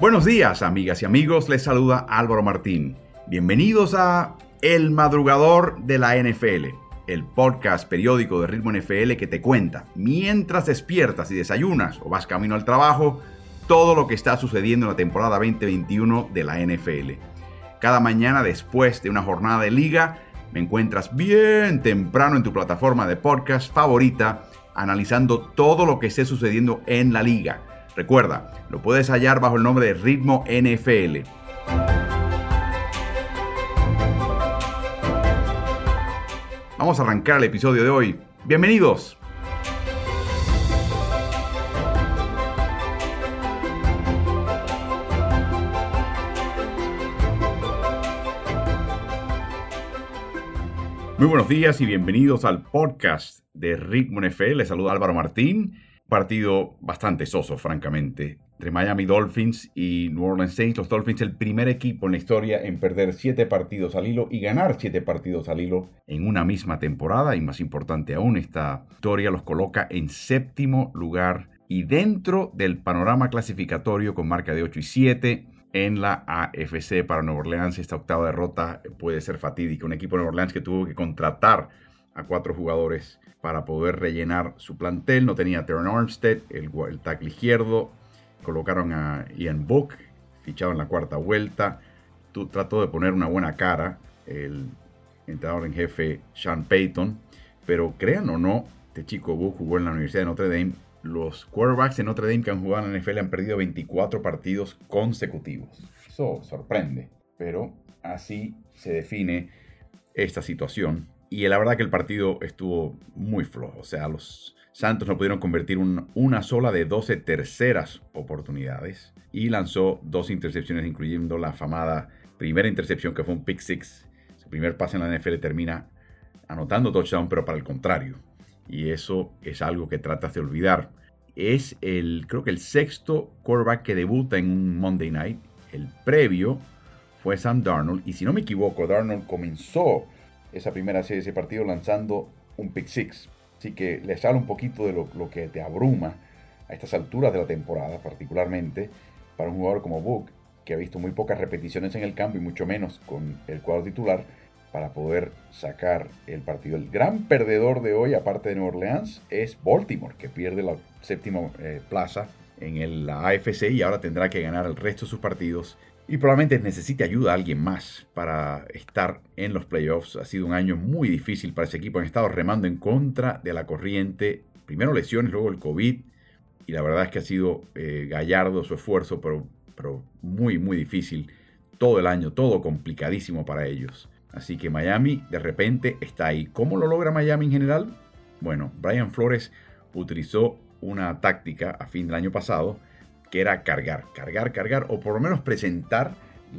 Buenos días, amigas y amigos. Les saluda Álvaro Martín. Bienvenidos a El Madrugador de la NFL, el podcast periódico de Ritmo NFL que te cuenta, mientras despiertas y desayunas o vas camino al trabajo, todo lo que está sucediendo en la temporada 2021 de la NFL. Cada mañana después de una jornada de liga, me encuentras bien temprano en tu plataforma de podcast favorita, analizando todo lo que esté sucediendo en la liga Recuerda, lo puedes hallar bajo el nombre de Ritmo NFL. Vamos a arrancar el episodio de hoy. Bienvenidos. Muy buenos días y bienvenidos al podcast de Ritmo NFL. Les saluda Álvaro Martín partido bastante soso, francamente, entre Miami Dolphins y New Orleans Saints. Los Dolphins, el primer equipo en la historia en perder siete partidos al hilo y ganar siete partidos al hilo en una misma temporada. Y más importante aún, esta historia los coloca en séptimo lugar y dentro del panorama clasificatorio con marca de 8 y 7 en la AFC para Nueva Orleans. Esta octava derrota puede ser fatídica. Un equipo de Nueva Orleans que tuvo que contratar a cuatro jugadores para poder rellenar su plantel. No tenía Teron Armstead, el, el tackle izquierdo. Colocaron a Ian Book, fichado en la cuarta vuelta. trató de poner una buena cara el entrenador en jefe Sean Payton. Pero crean o no, este chico Book jugó en la Universidad de Notre Dame. Los quarterbacks de Notre Dame que han jugado en la NFL han perdido 24 partidos consecutivos. Eso sorprende. Pero así se define esta situación y la verdad que el partido estuvo muy flojo. O sea, los Santos no pudieron convertir una sola de 12 terceras oportunidades. Y lanzó dos intercepciones, incluyendo la famada primera intercepción que fue un pick six. Su primer pase en la NFL termina anotando touchdown, pero para el contrario. Y eso es algo que tratas de olvidar. Es el, creo que el sexto quarterback que debuta en un Monday Night. El previo fue Sam Darnold. Y si no me equivoco, Darnold comenzó esa primera serie, ese partido lanzando un pick six. Así que les habla un poquito de lo, que te abruma a estas alturas de la temporada, particularmente para un jugador como Book, que ha visto muy pocas repeticiones en el campo y mucho menos con el cuadro titular para poder sacar el partido. El gran perdedor de hoy, aparte de New Orleans, es Baltimore, que pierde la séptima eh, plaza en la AFC y ahora tendrá que ganar el resto de sus partidos y probablemente necesite ayuda a alguien más para estar en los playoffs. Ha sido un año muy difícil para ese equipo. Han estado remando en contra de la corriente. Primero lesiones, luego el COVID. Y la verdad es que ha sido eh, gallardo su esfuerzo, pero, pero muy, muy difícil todo el año. Todo complicadísimo para ellos. Así que Miami de repente está ahí. ¿Cómo lo logra Miami en general? Bueno, Brian Flores utilizó una táctica a fin del año pasado que era cargar, cargar, cargar, o por lo menos presentar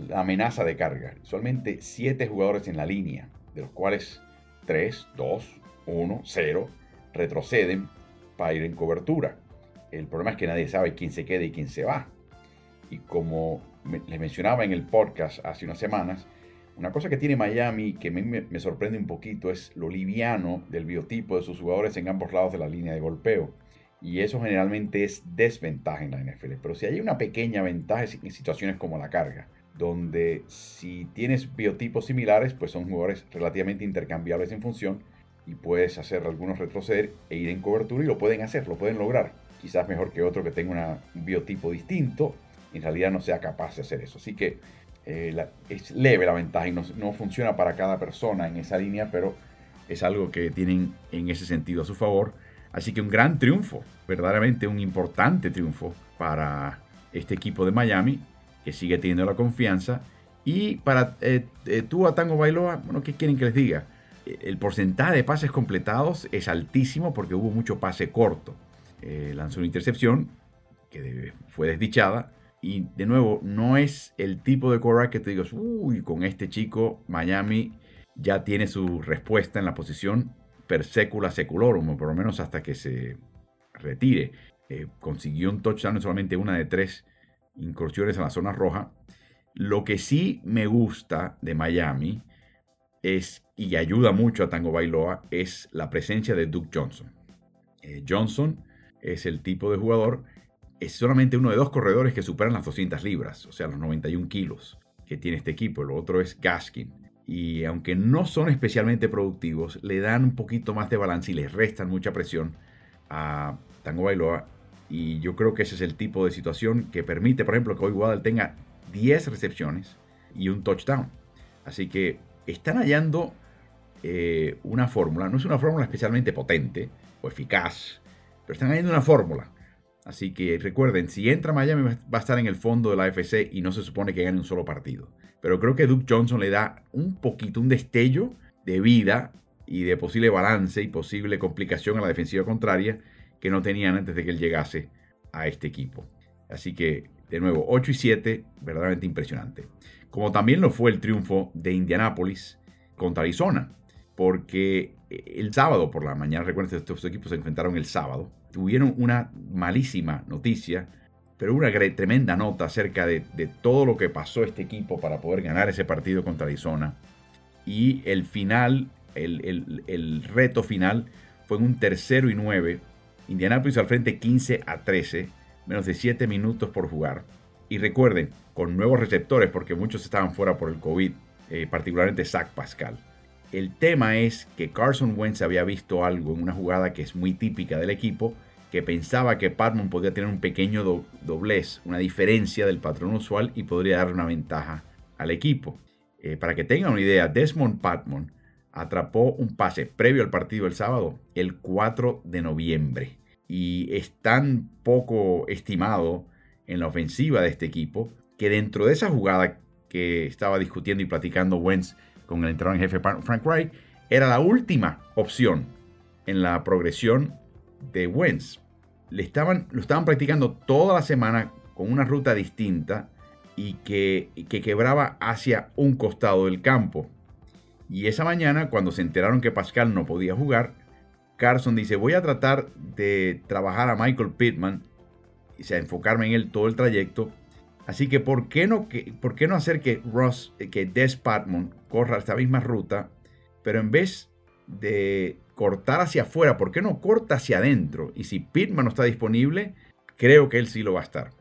la amenaza de carga. Solamente siete jugadores en la línea, de los cuales 3, 2, 1, 0 retroceden para ir en cobertura. El problema es que nadie sabe quién se queda y quién se va. Y como les mencionaba en el podcast hace unas semanas, una cosa que tiene Miami que me, me, sorprende un poquito es lo liviano del biotipo de sus jugadores en ambos lados de la línea de golpeo. Y eso generalmente es desventaja en la NFL. Pero si hay una pequeña ventaja en situaciones como la carga, donde si tienes biotipos similares, pues son jugadores relativamente intercambiables en función y puedes hacer algunos retroceder e ir en cobertura y lo pueden hacer, lo pueden lograr. Quizás mejor que otro que tenga un biotipo distinto, en realidad no sea capaz de hacer eso. Así que eh, es leve la ventaja y no, no funciona para cada persona en esa línea, pero es algo que tienen en ese sentido a su favor Así que un gran triunfo, verdaderamente un importante triunfo para este equipo de Miami, que sigue teniendo la confianza. Y para eh, eh, tú, a Tango Bailoa, bueno, ¿qué quieren que les diga? El porcentaje de pases completados es altísimo porque hubo mucho pase corto. Eh, lanzó una intercepción que fue desdichada. Y de nuevo, no es el tipo de quarterback que te digas, uy, con este chico Miami ya tiene su respuesta en la posición per secula seculorum, por lo menos hasta que se retire. Eh, consiguió un touchdown en solamente una de tres incursiones en la zona roja. Lo que sí me gusta de Miami es, y ayuda mucho a Tango Bailoa, es la presencia de Duke Johnson. Eh, Johnson es el tipo de jugador es solamente uno de dos corredores que superan las 200 libras, o sea, los 91 kilos que tiene este equipo. El otro es Gaskin. Y aunque no son especialmente productivos, le dan un poquito más de balance y les restan mucha presión a Tango Bailoa. Y yo creo que ese es el tipo de situación que permite, por ejemplo, que hoy Waddle tenga 10 recepciones y un touchdown. Así que están hallando eh, una fórmula. No es una fórmula especialmente potente o eficaz, pero están hallando una fórmula. Así que recuerden, si entra Miami va a estar en el fondo de la AFC y no se supone que gane un solo partido. Pero creo que Duke Johnson le da un poquito, un destello de vida y de posible balance y posible complicación a la defensiva contraria que no tenían antes de que él llegase a este equipo. Así que, de nuevo, 8 y 7, verdaderamente impresionante. Como también lo fue el triunfo de Indianápolis contra Arizona, porque el sábado por la mañana, recuerden estos equipos se enfrentaron el sábado, tuvieron una malísima noticia, pero una tremenda nota acerca de, todo lo que pasó este equipo para poder ganar ese partido contra Arizona. Y el final, el, el reto final, fue en un tercero y nueve Indianapolis al frente 15 a 13, menos de 7 minutos por jugar. Y recuerden, con nuevos receptores, porque muchos estaban fuera por el COVID, eh, particularmente Zach Pascal. El tema es que Carson Wentz había visto algo en una jugada que es muy típica del equipo, que pensaba que Patman podía tener un pequeño doblez, una diferencia del patrón usual y podría dar una ventaja al equipo. Eh, para que tengan una idea, Desmond Patman atrapó un pase previo al partido del sábado, el 4 de noviembre. Y es tan poco estimado en la ofensiva de este equipo que dentro de esa jugada que estaba discutiendo y platicando Wentz con el entrenador en jefe Frank Wright, era la última opción en la progresión de Wentz. Le estaban, lo estaban practicando toda la semana con una ruta distinta y que, que quebraba hacia un costado del campo. Y esa mañana, cuando se enteraron que Pascal no podía jugar, Carson dice, voy a tratar de trabajar a Michael Pittman y sea, enfocarme en él todo el trayecto. Así que, ¿por qué no, que, ¿por qué no hacer que Ross, que Des Patman corra esta misma ruta, pero en vez de cortar hacia afuera, ¿por qué no corta hacia adentro? Y si Pittman no está disponible, creo que él sí lo va a estar.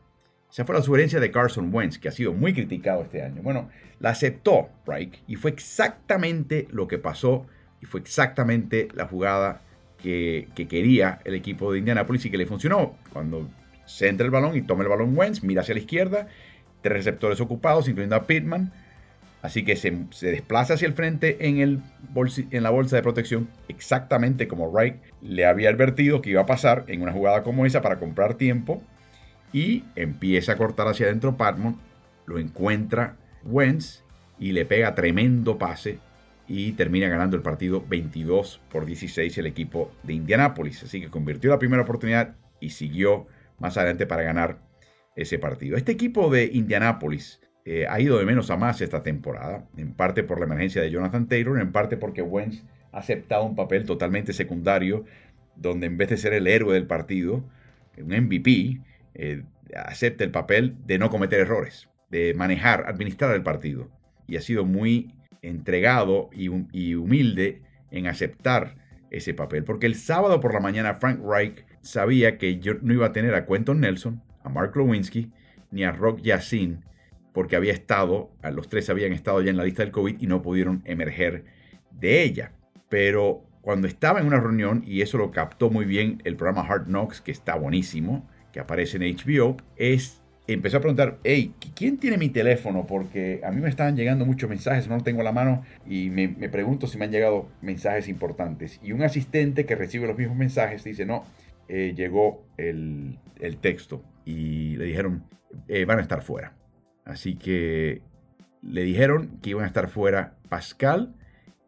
Esa fue la sugerencia de Carson Wentz, que ha sido muy criticado este año. Bueno, la aceptó Reich y fue exactamente lo que pasó y fue exactamente la jugada que, quería el equipo de Indianapolis y que le funcionó. Cuando se entra el balón y toma el balón Wentz, mira hacia la izquierda, tres receptores ocupados, incluyendo a Pittman. Así que se, desplaza hacia el frente en, el en la bolsa de protección, exactamente como Wright le había advertido que iba a pasar en una jugada como esa para comprar tiempo y empieza a cortar hacia adentro Patmon, lo encuentra Wentz y le pega tremendo pase y termina ganando el partido 22 por 16 el equipo de Indianápolis. Así que convirtió la primera oportunidad y siguió más adelante para ganar ese partido. Este equipo de Indianápolis eh, ha ido de menos a más esta temporada, en parte por la emergencia de Jonathan Taylor, en parte porque Wentz ha aceptado un papel totalmente secundario, donde en vez de ser el héroe del partido, un MVP, eh, acepta el papel de no cometer errores, de manejar, administrar el partido. Y ha sido muy entregado y, humilde en aceptar ese papel. Porque el sábado por la mañana Frank Reich sabía que yo no iba a tener a Quentin Nelson, a Mark Lewinsky, ni a Rock Yassin, porque había estado, los tres habían estado ya en la lista del COVID y no pudieron emerger de ella. Pero cuando estaba en una reunión, y eso lo captó muy bien el programa Hard Knocks, que está buenísimo, que aparece en HBO, es empezó a preguntar, hey, ¿quién tiene mi teléfono? Porque a mí me estaban llegando muchos mensajes, no lo tengo a la mano y me, pregunto si me han llegado mensajes importantes. Y un asistente que recibe los mismos mensajes dice, no, eh, llegó el, texto y le dijeron, eh, van a estar fuera. Así que le dijeron que iban a estar fuera Pascal,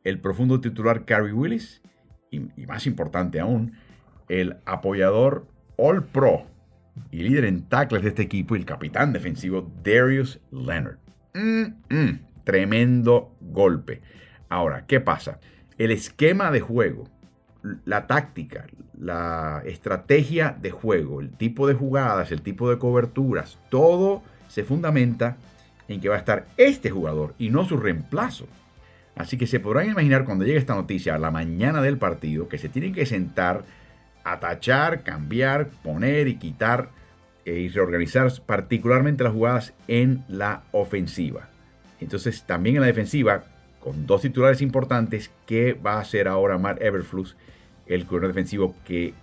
el profundo titular Carrie Willis y, más importante aún, el apoyador All Pro y líder en tackles de este equipo y el capitán defensivo Darius Leonard. Mm, mm, tremendo golpe. Ahora, ¿qué pasa? El esquema de juego, la táctica, la estrategia de juego, el tipo de jugadas, el tipo de coberturas, todo se fundamenta en que va a estar este jugador y no su reemplazo. Así que se podrán imaginar cuando llegue esta noticia a la mañana del partido que se tienen que sentar a tachar, cambiar, poner y quitar eh, y reorganizar particularmente las jugadas en la ofensiva. Entonces, también en la defensiva, con dos titulares importantes, ¿qué va a hacer ahora Matt Everflux, el corredor defensivo que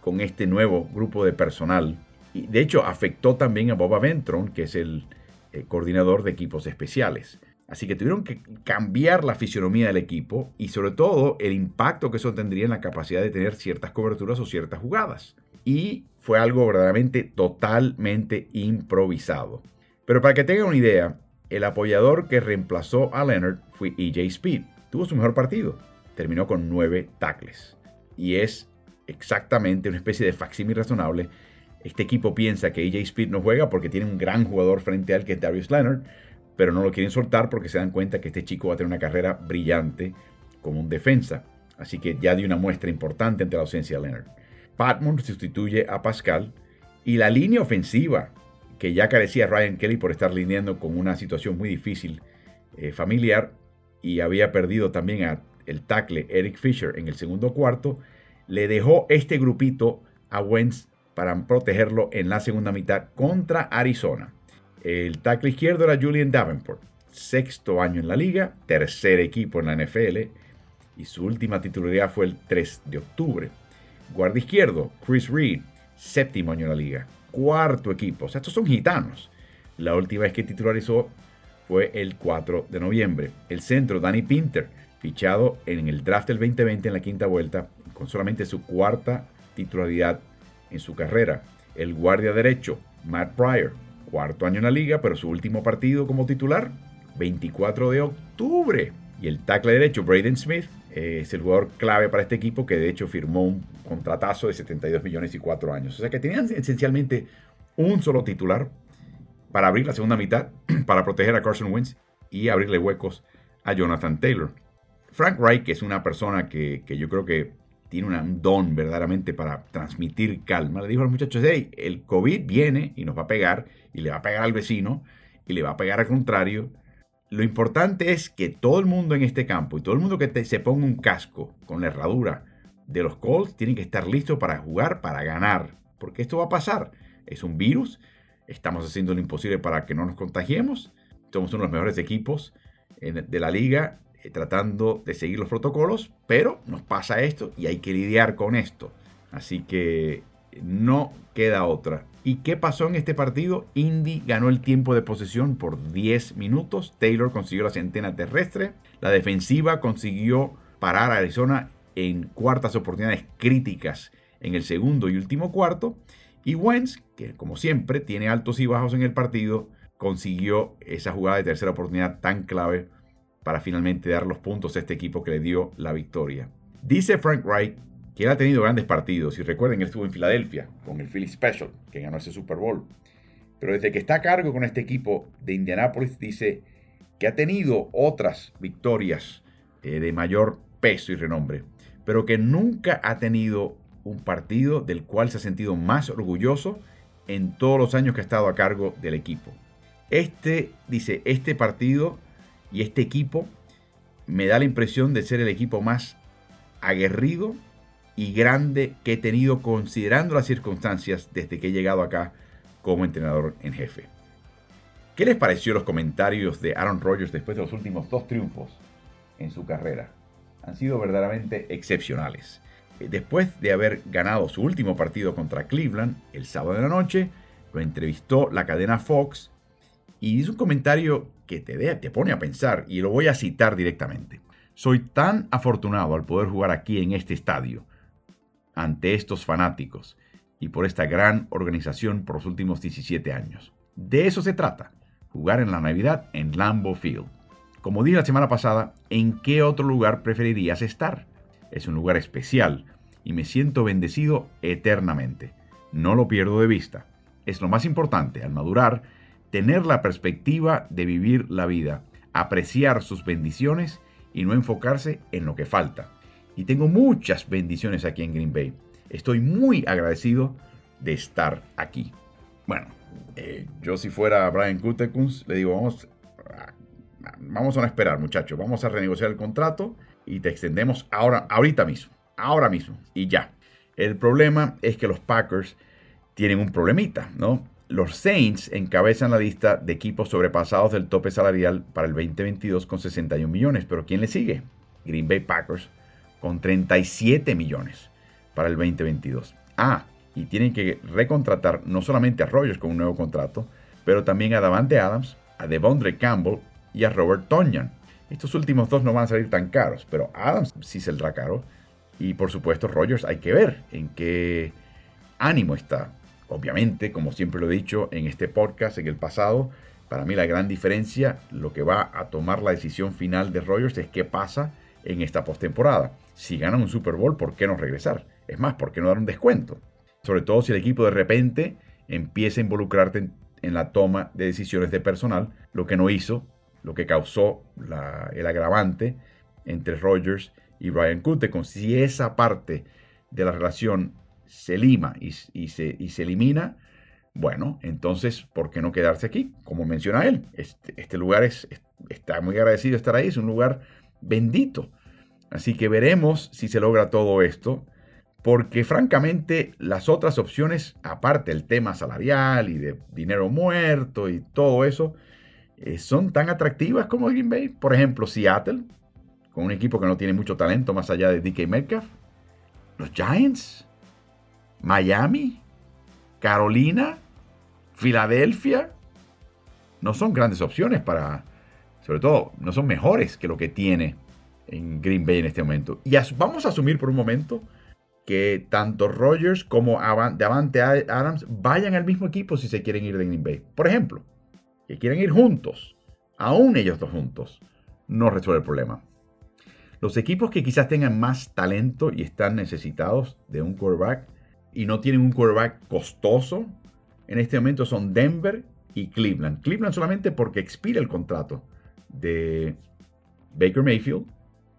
con este nuevo grupo de personal, y de hecho afectó también a Boba Ventron, que es el eh, coordinador de equipos especiales. Así que tuvieron que cambiar la fisionomía del equipo y sobre todo el impacto que eso tendría en la capacidad de tener ciertas coberturas o ciertas jugadas. Y fue algo verdaderamente totalmente improvisado. Pero para que tengan una idea, el apoyador que reemplazó a Leonard fue EJ Speed. Tuvo su mejor partido. Terminó con nueve tackles. Y es exactamente una especie de facsímil razonable. Este equipo piensa que EJ Speed no juega porque tiene un gran jugador frente a él que es Darius Leonard pero no lo quieren soltar porque se dan cuenta que este chico va a tener una carrera brillante como un defensa. Así que ya dio una muestra importante ante la ausencia de Leonard. Patmon sustituye a Pascal y la línea ofensiva, que ya carecía Ryan Kelly por estar lidiando con una situación muy difícil eh, familiar y había perdido también a el tackle Eric Fisher en el segundo cuarto, le dejó este grupito a Wentz para protegerlo en la segunda mitad contra Arizona. El tackle izquierdo era Julian Davenport, sexto año en la liga, tercer equipo en la NFL y su última titularidad fue el 3 de octubre. Guardia izquierdo, Chris Reed, séptimo año en la liga, cuarto equipo. O sea, estos son gitanos. La última vez que titularizó fue el 4 de noviembre. El centro, Danny Pinter, fichado en el draft del 2020 en la quinta vuelta, con solamente su cuarta titularidad en su carrera. El guardia derecho, Matt Pryor, cuarto año en la liga, pero su último partido como titular, 24 de octubre. Y el tackle derecho, Braden Smith, eh, es el jugador clave para este equipo que de hecho firmó un contratazo de 72 millones y 4 años. O sea que tenían esencialmente un solo titular para abrir la segunda mitad, para proteger a Carson Wentz y abrirle huecos a Jonathan Taylor. Frank Reich es una persona que, que yo creo que tiene un don verdaderamente para transmitir calma, le dijo a los muchachos, hey, el COVID viene y nos va a pegar, y le va a pegar al vecino, y le va a pegar al contrario. Lo importante es que todo el mundo en este campo y todo el mundo que se ponga un casco con la herradura de los Colts tiene que estar listo para jugar, para ganar, porque esto va a pasar. Es un virus, estamos haciendo lo imposible para que no nos contagiemos, somos uno de los mejores equipos de la liga eh, tratando de seguir los protocolos, pero nos pasa esto y hay que lidiar con esto. Así que no queda otra. ¿Y qué pasó en este partido? Indy ganó el tiempo de posesión por 10 minutos. Taylor consiguió la centena terrestre. La defensiva consiguió parar a Arizona en cuartas oportunidades críticas en el segundo y último cuarto. Y Wentz, que como siempre tiene altos y bajos en el partido, consiguió esa jugada de tercera oportunidad tan clave para finalmente dar los puntos a este equipo que le dio la victoria. Dice Frank Wright que él ha tenido grandes partidos y recuerden, él estuvo en Filadelfia con el Philly Special, que ganó ese Super Bowl. Pero desde que está a cargo con este equipo de Indianapolis, dice que ha tenido otras victorias eh, de mayor peso y renombre, pero que nunca ha tenido un partido del cual se ha sentido más orgulloso en todos los años que ha estado a cargo del equipo. Este, dice, este partido y este equipo me da la impresión de ser el equipo más aguerrido y grande que he tenido considerando las circunstancias desde que he llegado acá como entrenador en jefe. ¿Qué les pareció los comentarios de Aaron Rodgers después de los últimos dos triunfos en su carrera? Han sido verdaderamente excepcionales. Eh, después de haber ganado su último partido contra Cleveland el sábado de la noche, lo entrevistó la cadena Fox y hizo un comentario que te, te pone a pensar y lo voy a citar directamente. Soy tan afortunado al poder jugar aquí en este estadio, ante estos fanáticos y por esta gran organización por los últimos 17 años. De eso se trata, jugar en la Navidad en Lambeau Field. Como dije la semana pasada, ¿en qué otro lugar preferirías estar? Es un lugar especial y me siento bendecido eternamente. No lo pierdo de vista. Es lo más importante al madurar tener la perspectiva de vivir la vida, apreciar sus bendiciones y no enfocarse en lo que falta. Y tengo muchas bendiciones aquí en Green Bay. Estoy muy agradecido de estar aquí. Bueno, eh, yo si fuera Brian Gutekunst, le digo, vamos, vamos a no esperar muchachos, vamos a renegociar el contrato y te extendemos ahora, ahorita mismo, ahora mismo y ya. El problema es que los Packers tienen un problemita, ¿no? Los Saints encabezan la lista de equipos sobrepasados del tope salarial para el 2022 con 61 millones, pero ¿quién le sigue? Green Bay Packers con 37 millones para el 2022. Ah, y tienen que recontratar no solamente a Rogers con un nuevo contrato, pero también a Davante Adams, a Devondre Campbell y a Robert Tonyan. Estos últimos dos no van a salir tan caros, pero Adams sí saldrá caro. Y por supuesto, Rogers hay que ver en qué ánimo está. Obviamente, como siempre lo he dicho en este podcast, en el pasado, para mí la gran diferencia, lo que va a tomar la decisión final de Rogers es qué pasa en esta postemporada. Si ganan un Super Bowl, ¿por qué no regresar? Es más, ¿por qué no dar un descuento? Sobre todo si el equipo de repente empieza a involucrarte en, la toma de decisiones de personal, lo que no hizo, lo que causó el agravante entre Rogers y Brian con Si esa parte de la relación se lima y, se, elimina, bueno, entonces, ¿por qué no quedarse aquí? Como menciona él, este, este lugar es, está muy agradecido de estar ahí, es un lugar bendito. Así que veremos si se logra todo esto, porque francamente las otras opciones, aparte del tema salarial y de dinero muerto y todo eso, eh, son tan atractivas como Green Bay. Por ejemplo, Seattle, con un equipo que no tiene mucho talento más allá de DK Metcalf. Los Giants, Miami, Carolina, Filadelfia. No son grandes opciones para, sobre todo, no son mejores que lo que tiene en Green Bay en este momento. Y vamos a asumir por un momento que tanto Rogers como Davante Adams vayan al mismo equipo si se quieren ir de Green Bay. Por ejemplo, que quieren ir juntos, aún ellos dos juntos, no resuelve el problema. Los equipos que quizás tengan más talento y están necesitados de un quarterback y no tienen un quarterback costoso, en este momento son Denver y Cleveland. Cleveland solamente porque expira el contrato de Baker Mayfield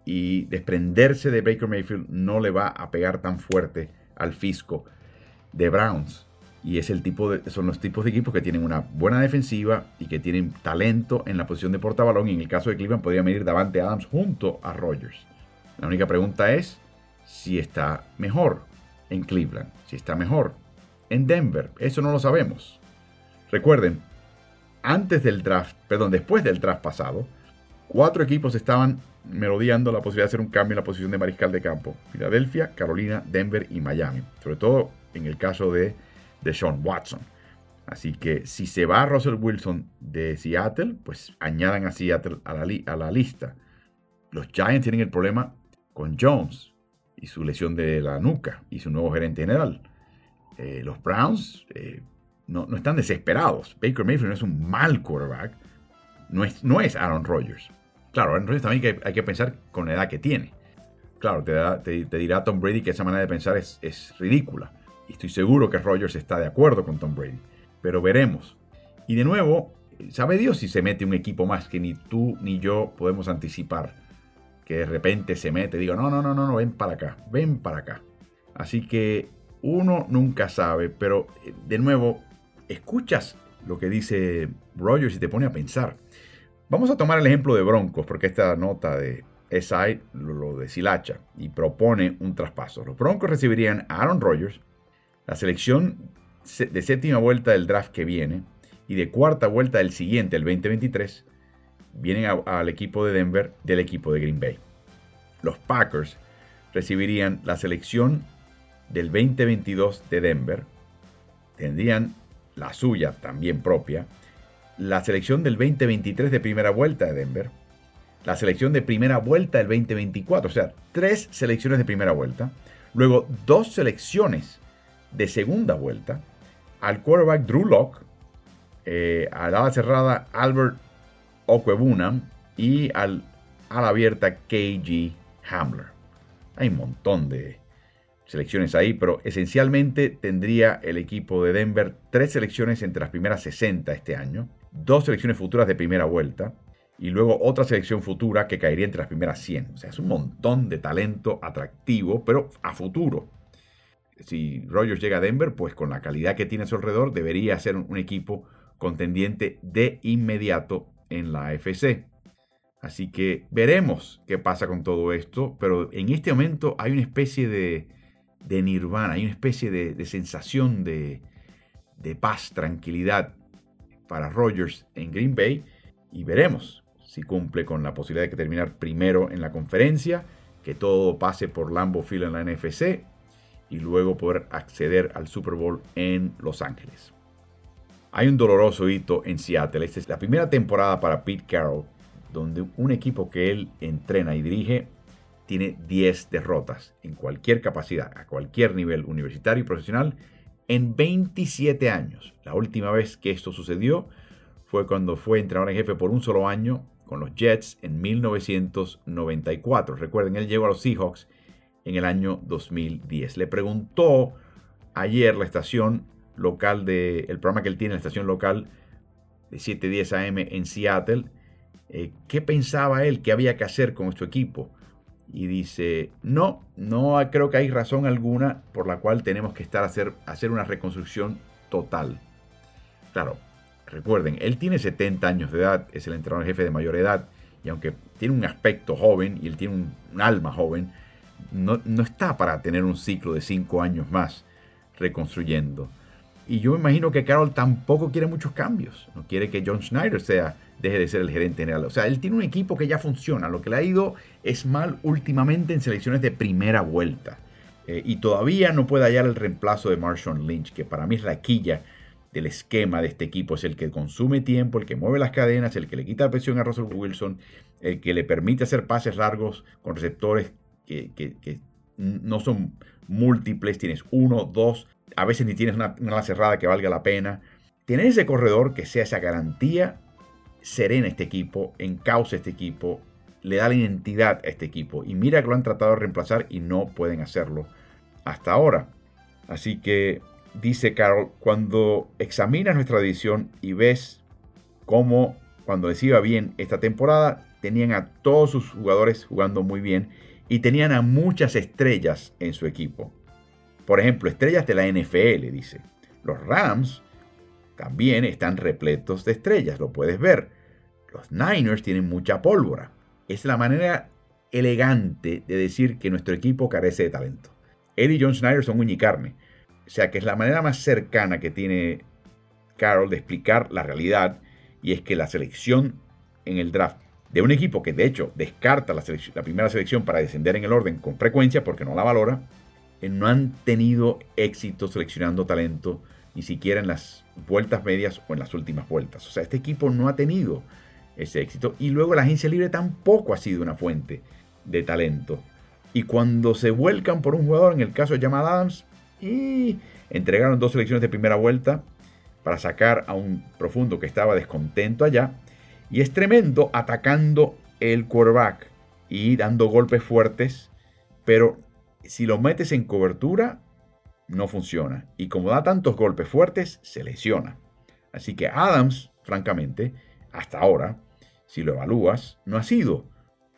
y desprenderse de Baker Mayfield no le va a pegar tan fuerte al fisco de Browns. Y es el tipo de, son los tipos de equipos que tienen una buena defensiva y que tienen talento en la posición de portabalón. Y en el caso de Cleveland podría medir Davante Adams junto a Rodgers. La única pregunta es si está mejor en Cleveland, si está mejor en Denver. Eso no lo sabemos. Recuerden, antes del draft, perdón, después del draft pasado, cuatro equipos estaban merodeando la posibilidad de hacer un cambio en la posición de mariscal de campo. Filadelfia, Carolina, Denver y Miami. Sobre todo en el caso de, de Sean Watson. Así que si se va Russell Wilson de Seattle, pues añadan a Seattle a la, lista. Los Giants tienen el problema con Jones y su lesión de la nuca y su nuevo gerente general. Eh, los Browns eh, no, están desesperados. Baker Mayfield no es un mal quarterback. No es, no es Aaron Rodgers. Claro, Rodgers también hay que, pensar con la edad que tiene. Claro, te, dirá Tom Brady que esa manera de pensar es, ridícula. Y estoy seguro que Rodgers está de acuerdo con Tom Brady. Pero veremos. Y de nuevo, sabe Dios si se mete un equipo más que ni tú ni yo podemos anticipar. Que de repente se mete, digo, no, no, no, no, no, ven para acá, ven para acá. Así que uno nunca sabe, pero eh, de nuevo, escuchas lo que dice Rogers y te pone a pensar. Vamos a tomar el ejemplo de Broncos, porque esta nota de SI lo deshilacha y propone un traspaso. Los Broncos recibirían a Aaron Rodgers, la selección de séptima vuelta del draft que viene y de cuarta vuelta del siguiente, el 2023, vienen al equipo de Denver del equipo de Green Bay. Los Packers recibirían la selección del 2022 de Denver, tendrían la suya también propia, la selección del 2023 de primera vuelta de Denver, la selección de primera vuelta del 2024, o sea, tres selecciones de primera vuelta, luego dos selecciones de segunda vuelta, al quarterback Drew Locke, eh, al ala cerrada Albert Okwebunam y al ala abierta KG Hamler. Hay un montón de, selecciones ahí, pero esencialmente tendría el equipo de Denver tres selecciones entre las primeras 60 este año, dos selecciones futuras de primera vuelta y luego otra selección futura que caería entre las primeras 100. O sea, es un montón de talento atractivo, pero a futuro. Si Rogers llega a Denver, pues con la calidad que tiene a su alrededor, debería ser un equipo contendiente de inmediato en la AFC. Así que veremos qué pasa con todo esto, pero en este momento hay una especie de, de nirvana, hay una especie de, sensación de paz, tranquilidad para Rodgers en Green Bay y veremos si cumple con la posibilidad de terminar primero en la conferencia, que todo pase por Lambeau Field en la NFC y luego poder acceder al Super Bowl en Los Ángeles. Hay un doloroso hito en Seattle. Esta es la primera temporada para Pete Carroll, donde un equipo que él entrena y dirige tiene 10 derrotas en cualquier capacidad, a cualquier nivel universitario y profesional, en 27 años. La última vez que esto sucedió fue cuando fue entrenador en jefe por un solo año con los Jets en 1994. Recuerden, él llegó a los Seahawks en el año 2010. Le preguntó ayer la estación local de el programa que él tiene, la estación local de 710 AM en Seattle, eh, qué pensaba él que había que hacer con nuestro equipo. Y dice, no, no creo que hay razón alguna por la cual tenemos que estar a hacer, hacer una reconstrucción total. Claro, recuerden, él tiene 70 años de edad, es el entrenador jefe de mayor edad, y aunque tiene un aspecto joven y él tiene un, alma joven, no, no, está para tener un ciclo de 5 años más reconstruyendo. Y yo me imagino que Carroll tampoco quiere muchos cambios. No quiere que John Schneider sea, deje de ser el gerente general. O sea, él tiene un equipo que ya funciona. Lo que le ha ido es mal últimamente en selecciones de primera vuelta. Eh, y todavía no puede hallar el reemplazo de Marshawn Lynch, que para mí es la quilla del esquema de este equipo. Es el que consume tiempo, el que mueve las cadenas, el que le quita presión a Russell Wilson, el que le permite hacer pases largos con receptores que, que no son múltiples. Tienes uno, dos, a veces ni tienes una, una cerrada que valga la pena. Tener ese corredor que sea esa garantía serena este equipo, encauce este equipo, le da la identidad a este equipo. Y mira que lo han tratado de reemplazar y no pueden hacerlo hasta ahora. Así que, dice Carol, cuando examinas nuestra división y ves cómo cuando les iba bien esta temporada, tenían a todos sus jugadores jugando muy bien y tenían a muchas estrellas en su equipo. Por ejemplo, estrellas de la NFL, dice. Los Rams también están repletos de estrellas, lo puedes ver. Los Niners tienen mucha pólvora. Es la manera elegante de decir que nuestro equipo carece de talento. Él y John Schneider son uñicarne. O sea que es la manera más cercana que tiene Carroll de explicar la realidad y es que la selección en el draft de un equipo que de hecho descarta la, primera selección para descender en el orden con frecuencia porque no la valora, no han tenido éxito seleccionando talento ni siquiera en las vueltas medias o en las últimas vueltas. O sea, este equipo no ha tenido ese éxito. Y luego la agencia libre tampoco ha sido una fuente de talento. Y cuando se vuelcan por un jugador, en el caso de Jamal Adams, y entregaron dos selecciones de primera vuelta para sacar a un profundo que estaba descontento allá. Y es tremendo atacando el quarterback y dando golpes fuertes, pero si lo metes en cobertura, no funciona. Y como da tantos golpes fuertes, se lesiona. Así que Adams, francamente, hasta ahora, si lo evalúas, no ha sido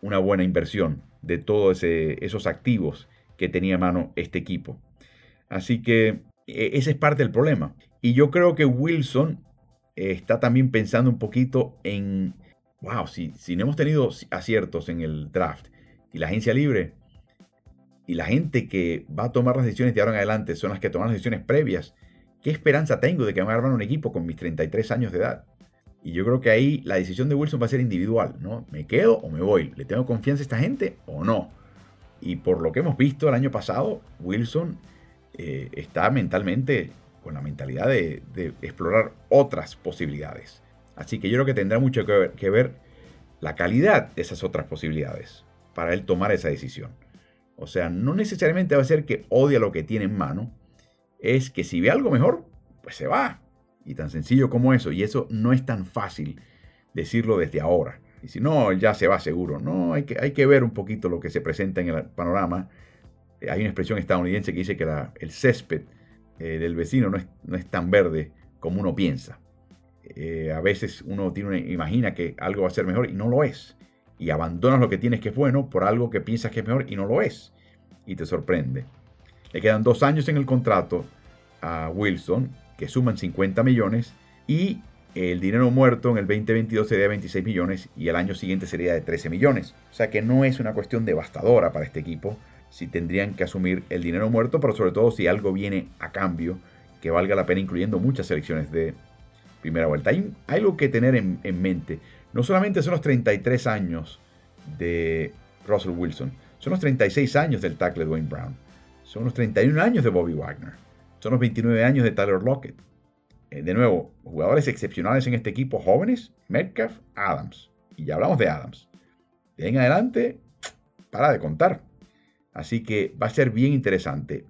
una buena inversión de todos esos activos que tenía a mano este equipo. Así que e, ese es parte del problema. Y yo creo que Wilson está también pensando un poquito en, wow, si, si no hemos tenido aciertos en el draft y la agencia libre, y la gente que va a tomar las decisiones de ahora en adelante son las que toman las decisiones previas, ¿qué esperanza tengo de que me armar un equipo con mis 33 años de edad? Y yo creo que ahí la decisión de Wilson va a ser individual, ¿no? ¿Me quedo o me voy? ¿Le tengo confianza a esta gente o no? Y por lo que hemos visto el año pasado, Wilson eh, está mentalmente con la mentalidad de, explorar otras posibilidades. Así que yo creo que tendrá mucho que ver la calidad de esas otras posibilidades para él tomar esa decisión. O sea, no necesariamente va a ser que odia lo que tiene en mano, es que si ve algo mejor, pues se va. Y tan sencillo como eso. Y eso no es tan fácil decirlo desde ahora. Y si no, ya se va seguro. No, hay que, hay que ver un poquito lo que se presenta en el panorama. Eh, hay una expresión estadounidense que dice que el césped eh, del vecino no es, no es, tan verde como uno piensa. Eh, a veces uno tiene imagina que algo va a ser mejor y no lo es y abandonas lo que tienes que es bueno por algo que piensas que es mejor y no lo es. Y te sorprende. Le quedan dos años en el contrato a Wilson, que suman 50 millones, y el dinero muerto en el 2022 sería de 26 millones y el año siguiente sería de 13 millones. O sea que no es una cuestión devastadora para este equipo si tendrían que asumir el dinero muerto, pero sobre todo si algo viene a cambio que valga la pena, incluyendo muchas selecciones de primera vuelta. Hay, algo que tener en, mente. No solamente son los 33 años de Russell Wilson, son los 36 años del tackle Dwayne Brown, son los 31 años de Bobby Wagner, son los 29 años de Tyler Lockett. Eh, de nuevo, jugadores excepcionales en este equipo, jóvenes, Metcalf, Adams. Y ya hablamos de Adams. De en adelante, para de contar. Así que va a ser bien interesante.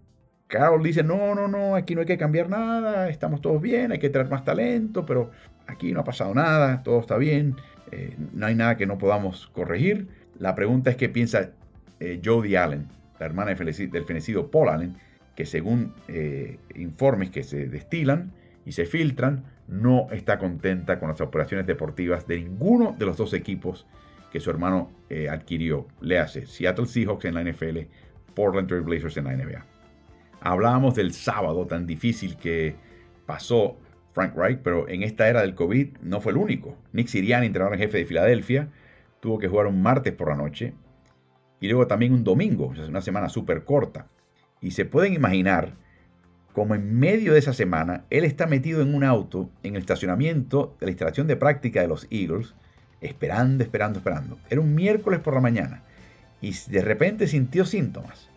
Carol dice, no, no, no, aquí no hay que cambiar nada, estamos todos bien, hay que traer más talento, pero aquí no ha pasado nada, todo está bien, eh, no hay nada que no podamos corregir. La pregunta es qué piensa eh, Allen, la hermana del fenecido Paul Allen, que según eh, informes que se destilan y se filtran, no está contenta con las operaciones deportivas de ninguno de los dos equipos que su hermano adquirió. Le hace Seattle Seahawks en la NFL, Portland Trail Blazers en la NBA. Hablábamos del sábado tan difícil que pasó Frank Reich, pero en esta era del COVID no fue el único. Nick Sirianni, entrenador en jefe de Filadelfia, tuvo que jugar un martes por la noche y luego también un domingo, una semana súper corta. Y se pueden imaginar como en medio de esa semana él está metido en un auto en el estacionamiento de la instalación de práctica de los Eagles, esperando, esperando, esperando. Era un miércoles por la mañana y de repente sintió síntomas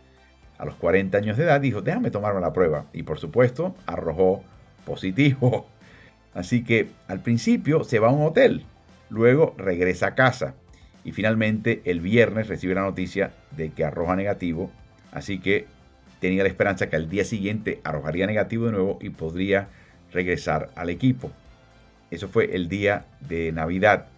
a los 40 años de edad, dijo, déjame tomarme la prueba. Y por supuesto, arrojó positivo. Así que al principio se va a un hotel, luego regresa a casa y finalmente el viernes recibe la noticia de que arroja negativo. Así que tenía la esperanza que al día siguiente arrojaría negativo de nuevo y podría regresar al equipo. Eso fue el día de Navidad.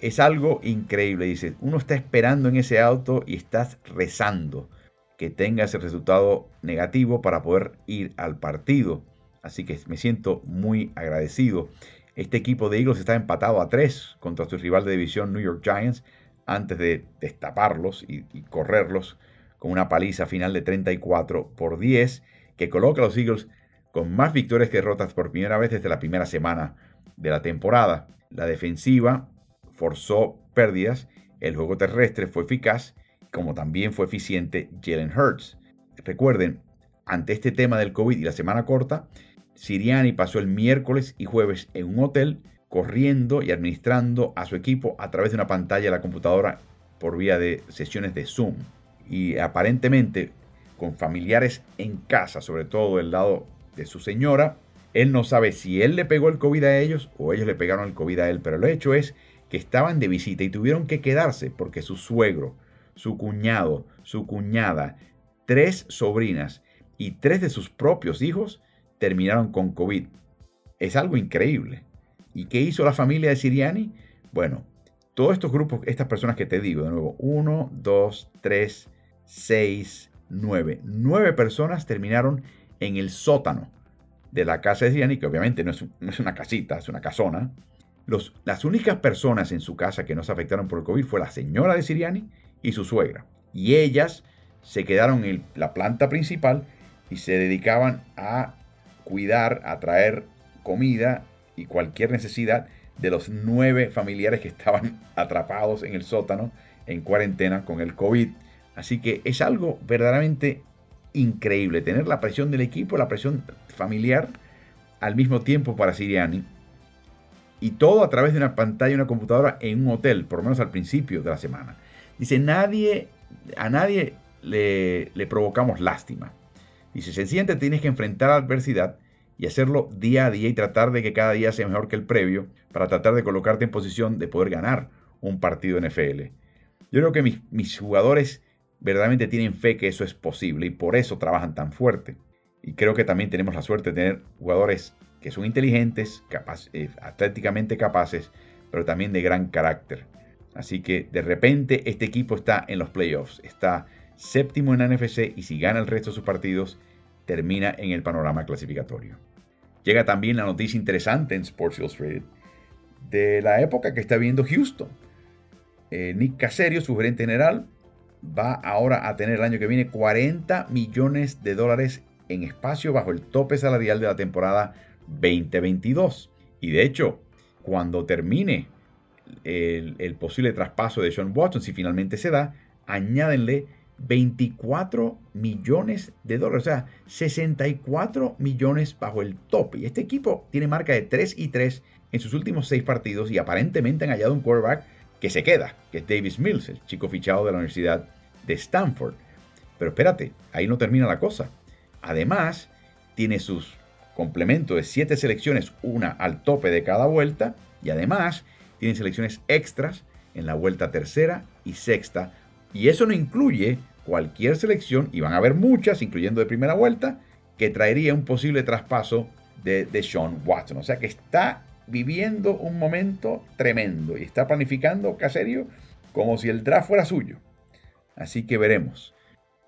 Es algo increíble, dice. Uno está esperando en ese auto y estás rezando que tenga ese resultado negativo para poder ir al partido. Así que me siento muy agradecido. Este equipo de Eagles está empatado a tres contra su rival de división New York Giants antes de destaparlos y, correrlos con una paliza final de 34 por 10 que coloca a los Eagles con más victorias que derrotas por primera vez desde la primera semana de la temporada. La defensiva forzó pérdidas, el juego terrestre fue eficaz como también fue eficiente Jalen Hurts. Recuerden, ante este tema del COVID y la semana corta, Siriani pasó el miércoles y jueves en un hotel corriendo y administrando a su equipo a través de una pantalla de la computadora por vía de sesiones de Zoom. Y aparentemente con familiares en casa, sobre todo del lado de su señora, él no sabe si él le pegó el COVID a ellos o ellos le pegaron el COVID a él, pero lo hecho es que estaban de visita y tuvieron que quedarse porque su suegro, su cuñado, su cuñada, tres sobrinas y tres de sus propios hijos terminaron con COVID. Es algo increíble. ¿Y qué hizo la familia de Siriani? Bueno, todos estos grupos, estas personas que te digo, de nuevo, uno, dos, tres, seis, nueve. Nueve personas terminaron en el sótano de la casa de Siriani, que obviamente no es, una casita, es una casona. Las únicas personas en su casa que no se afectaron por el COVID fue la señora de Siriani y su suegra. Y ellas se quedaron en la planta principal y se dedicaban a cuidar, a traer comida y cualquier necesidad de los nueve familiares que estaban atrapados en el sótano en cuarentena con el COVID. Así que es algo verdaderamente increíble tener la presión del equipo, la presión familiar al mismo tiempo para Siriani. Y todo a través de una pantalla una computadora en un hotel, por lo menos al principio de la semana. Dice, nadie, a nadie le, provocamos lástima. Dice, sencillamente tienes que enfrentar la adversidad y hacerlo día a día y tratar de que cada día sea mejor que el previo para tratar de colocarte en posición de poder ganar un partido NFL. Yo creo que mis, mis jugadores verdaderamente tienen fe que eso es posible y por eso trabajan tan fuerte. Y creo que también tenemos la suerte de tener jugadores que son inteligentes, eh, atléticamente capaces, pero también de gran carácter. Así que de repente este equipo está en los playoffs, está séptimo en la NFC y si gana el resto de sus partidos, termina en el panorama clasificatorio. Llega también la noticia interesante en Sports Illustrated de la época que está viendo Houston. Eh, Nick Caserio, su gerente general, va ahora a tener el año que viene 40 millones de dólares en espacio bajo el tope salarial de la temporada 2022. Y de hecho, cuando termine el, posible traspaso de Sean Watson, si finalmente se da, añádenle 24 millones de dólares, o sea, 64 millones bajo el tope. Y este equipo tiene marca de 3 y 3 en sus últimos 6 partidos y aparentemente han hallado un quarterback que se queda, que es Davis Mills, el chico fichado de la Universidad de Stanford. Pero espérate, ahí no termina la cosa. Además, tiene sus complementos de 7 selecciones, una al tope de cada vuelta, y además tiene selecciones extras en la vuelta tercera y sexta. Y eso no incluye cualquier selección, y van a haber muchas, incluyendo de primera vuelta, que traería un posible traspaso de, de Sean Watson. O sea que está viviendo un momento tremendo y está planificando Caserio como si el draft fuera suyo. Así que veremos.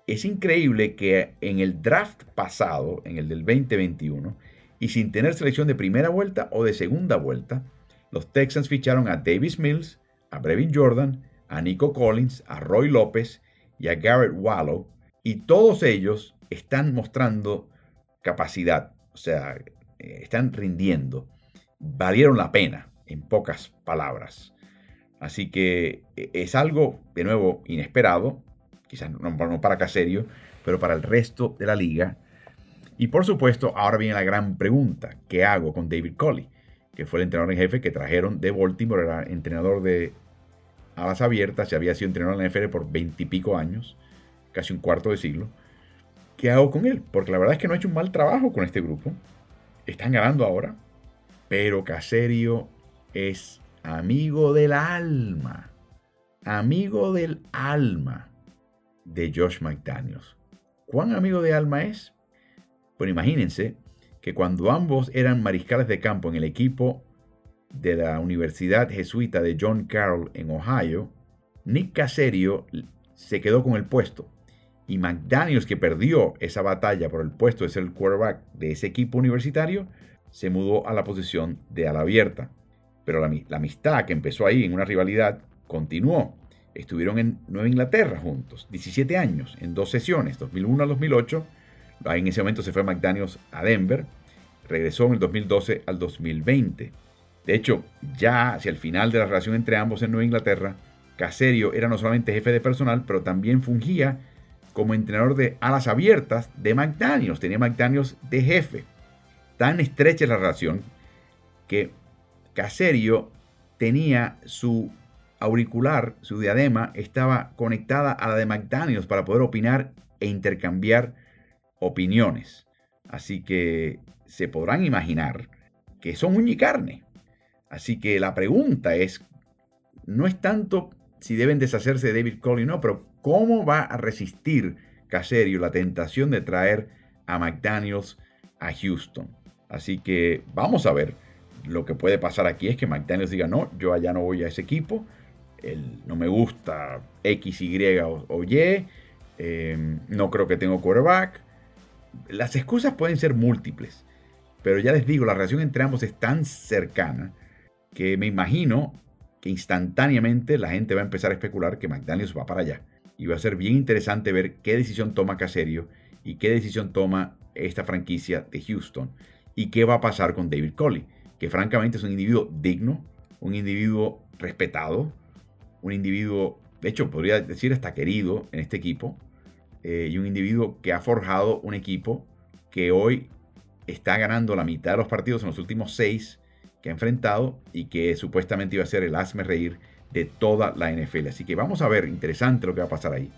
Es increíble que en el draft pasado, en el del 2021, y sin tener selección de primera vuelta o de segunda vuelta, los Texans ficharon a Davis Mills, a Brevin Jordan, a Nico Collins, a Roy López y a Garrett Wallow, y todos ellos están mostrando capacidad, o sea, eh, están rindiendo valieron la pena, en pocas palabras. Así que e, es algo, de nuevo, inesperado, quizás no, para Caserio, pero para el resto de la liga. Y por supuesto, ahora viene la gran pregunta, ¿qué hago con David Coley? Que fue el entrenador en jefe que trajeron de Baltimore, era entrenador de alas abiertas, y había sido entrenador en la NFL por veintipico años, casi un cuarto de siglo. ¿Qué hago con él? Porque la verdad es que no ha hecho un mal trabajo con este grupo. Están ganando ahora, pero Caserio es amigo del alma, amigo del alma de Josh McDaniels. ¿Cuán amigo de alma es? Bueno, imagínense que cuando ambos eran mariscales de campo en el equipo de la Universidad Jesuita de John Carroll en Ohio, Nick Caserio se quedó con el puesto y McDaniels, que perdió esa batalla por el puesto de ser el quarterback de ese equipo universitario, se mudó a la posición de ala abierta. Pero la, amistad que empezó ahí en una rivalidad continuó. Estuvieron en Nueva Inglaterra juntos, 17 años, en dos sesiones, 2001 al 2008. En ese momento se fue McDaniels a Denver. Regresó en el 2012 al 2020. De hecho, ya hacia el final de la relación entre ambos en Nueva Inglaterra, Caserio era no solamente jefe de personal, pero también fungía como entrenador de alas abiertas de McDaniels. Tenía McDaniels de jefe tan estrecha la relación que Caserio tenía su auricular, su diadema, estaba conectada a la de McDaniels para poder opinar e intercambiar opiniones. Así que se podrán imaginar que son uña y carne. Así que la pregunta es, no es tanto si deben deshacerse de David Cole o no, pero cómo va a resistir Caserio la tentación de traer a McDaniels a Houston. Así que vamos a ver. Lo que puede pasar aquí es que McDaniels diga, no, yo allá no voy a ese equipo. no me gusta X, Y o, Y. Em, no creo que tengo quarterback. Las excusas pueden ser múltiples. Pero ya les digo, la relación entre ambos es tan cercana que me imagino que instantáneamente la gente va a empezar a especular que McDaniels va para allá. Y va a ser bien interesante ver qué decisión toma Caserio y qué decisión toma esta franquicia de Houston y qué va a pasar con David Coley, que francamente es un individuo digno, un individuo respetado, un individuo, de hecho podría decir hasta querido en este equipo, eh, y un individuo que ha forjado un equipo que hoy está ganando la mitad de los partidos en los últimos seis que ha enfrentado y que supuestamente iba a ser el asme reír de toda la NFL. Así que vamos a ver, interesante lo que va a pasar ahí.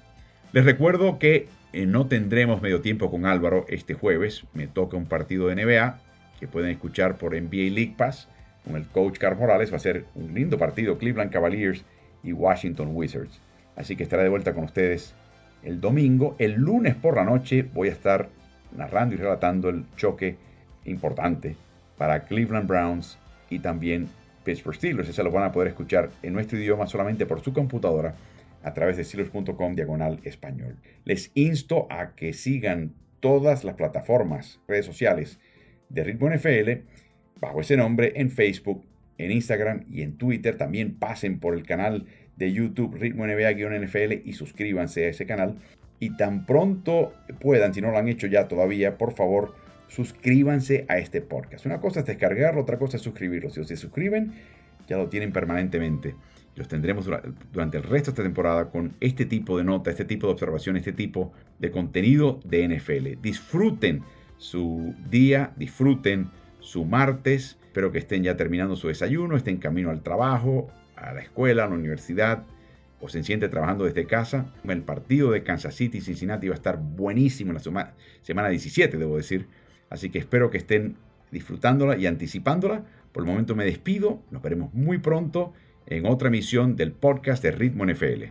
Les recuerdo que eh, no tendremos medio tiempo con Álvaro este jueves. Me toca un partido de NBA que pueden escuchar por NBA League Pass con el coach Carl Morales. Va a ser un lindo partido, Cleveland Cavaliers y Washington Wizards. Así que estaré de vuelta con ustedes el domingo. El lunes por la noche voy a estar narrando y relatando el choque importante para Cleveland Browns y también Pittsburgh Steelers. Ese lo van a poder escuchar en nuestro idioma solamente por su computadora a través de steelers.com diagonal español. Les insto a que sigan todas las plataformas, redes sociales de Ritmo NFL bajo ese nombre en Facebook, en Instagram y en Twitter. También pasen por el canal de YouTube Ritmo NBA-NFL y suscríbanse a ese canal. Y tan pronto puedan, si no lo han hecho ya todavía, por favor, suscríbanse a este podcast. Una cosa es descargarlo, otra cosa es suscribirlo. Si se suscriben, ya lo tienen permanentemente. Los tendremos durante el resto de esta temporada con este tipo de nota, este tipo de observación, este tipo de contenido de NFL. Disfruten su día, disfruten su martes. Espero que estén ya terminando su desayuno, estén camino al trabajo, a la escuela, a la universidad o se siente trabajando desde casa. El partido de Kansas City y Cincinnati va a estar buenísimo en la semana 17, debo decir. Así que espero que estén disfrutándola y anticipándola. Por el momento me despido. Nos veremos muy pronto en otra emisión del podcast de Ritmo NFL.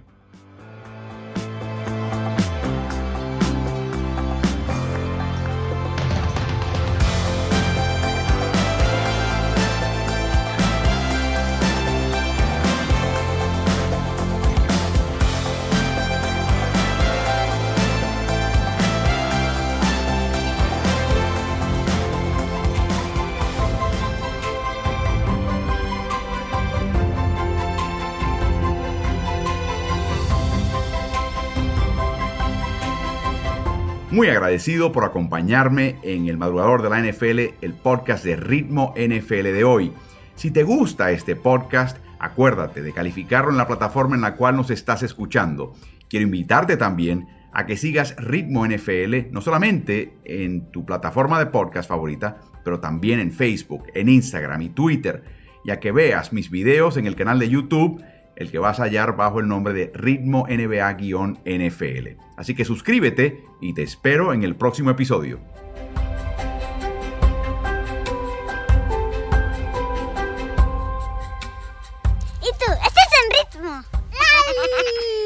Muy agradecido por acompañarme en el madrugador de la NFL, el podcast de Ritmo NFL de hoy. Si te gusta este podcast, acuérdate de calificarlo en la plataforma en la cual nos estás escuchando. Quiero invitarte también a que sigas Ritmo NFL, no solamente en tu plataforma de podcast favorita, pero también en Facebook, en Instagram y Twitter, y a que veas mis videos en el canal de YouTube el que vas a hallar bajo el nombre de Ritmo NBA-NFL. Así que suscríbete y te espero en el próximo episodio. ¿Y tú? ¿Estás en ritmo?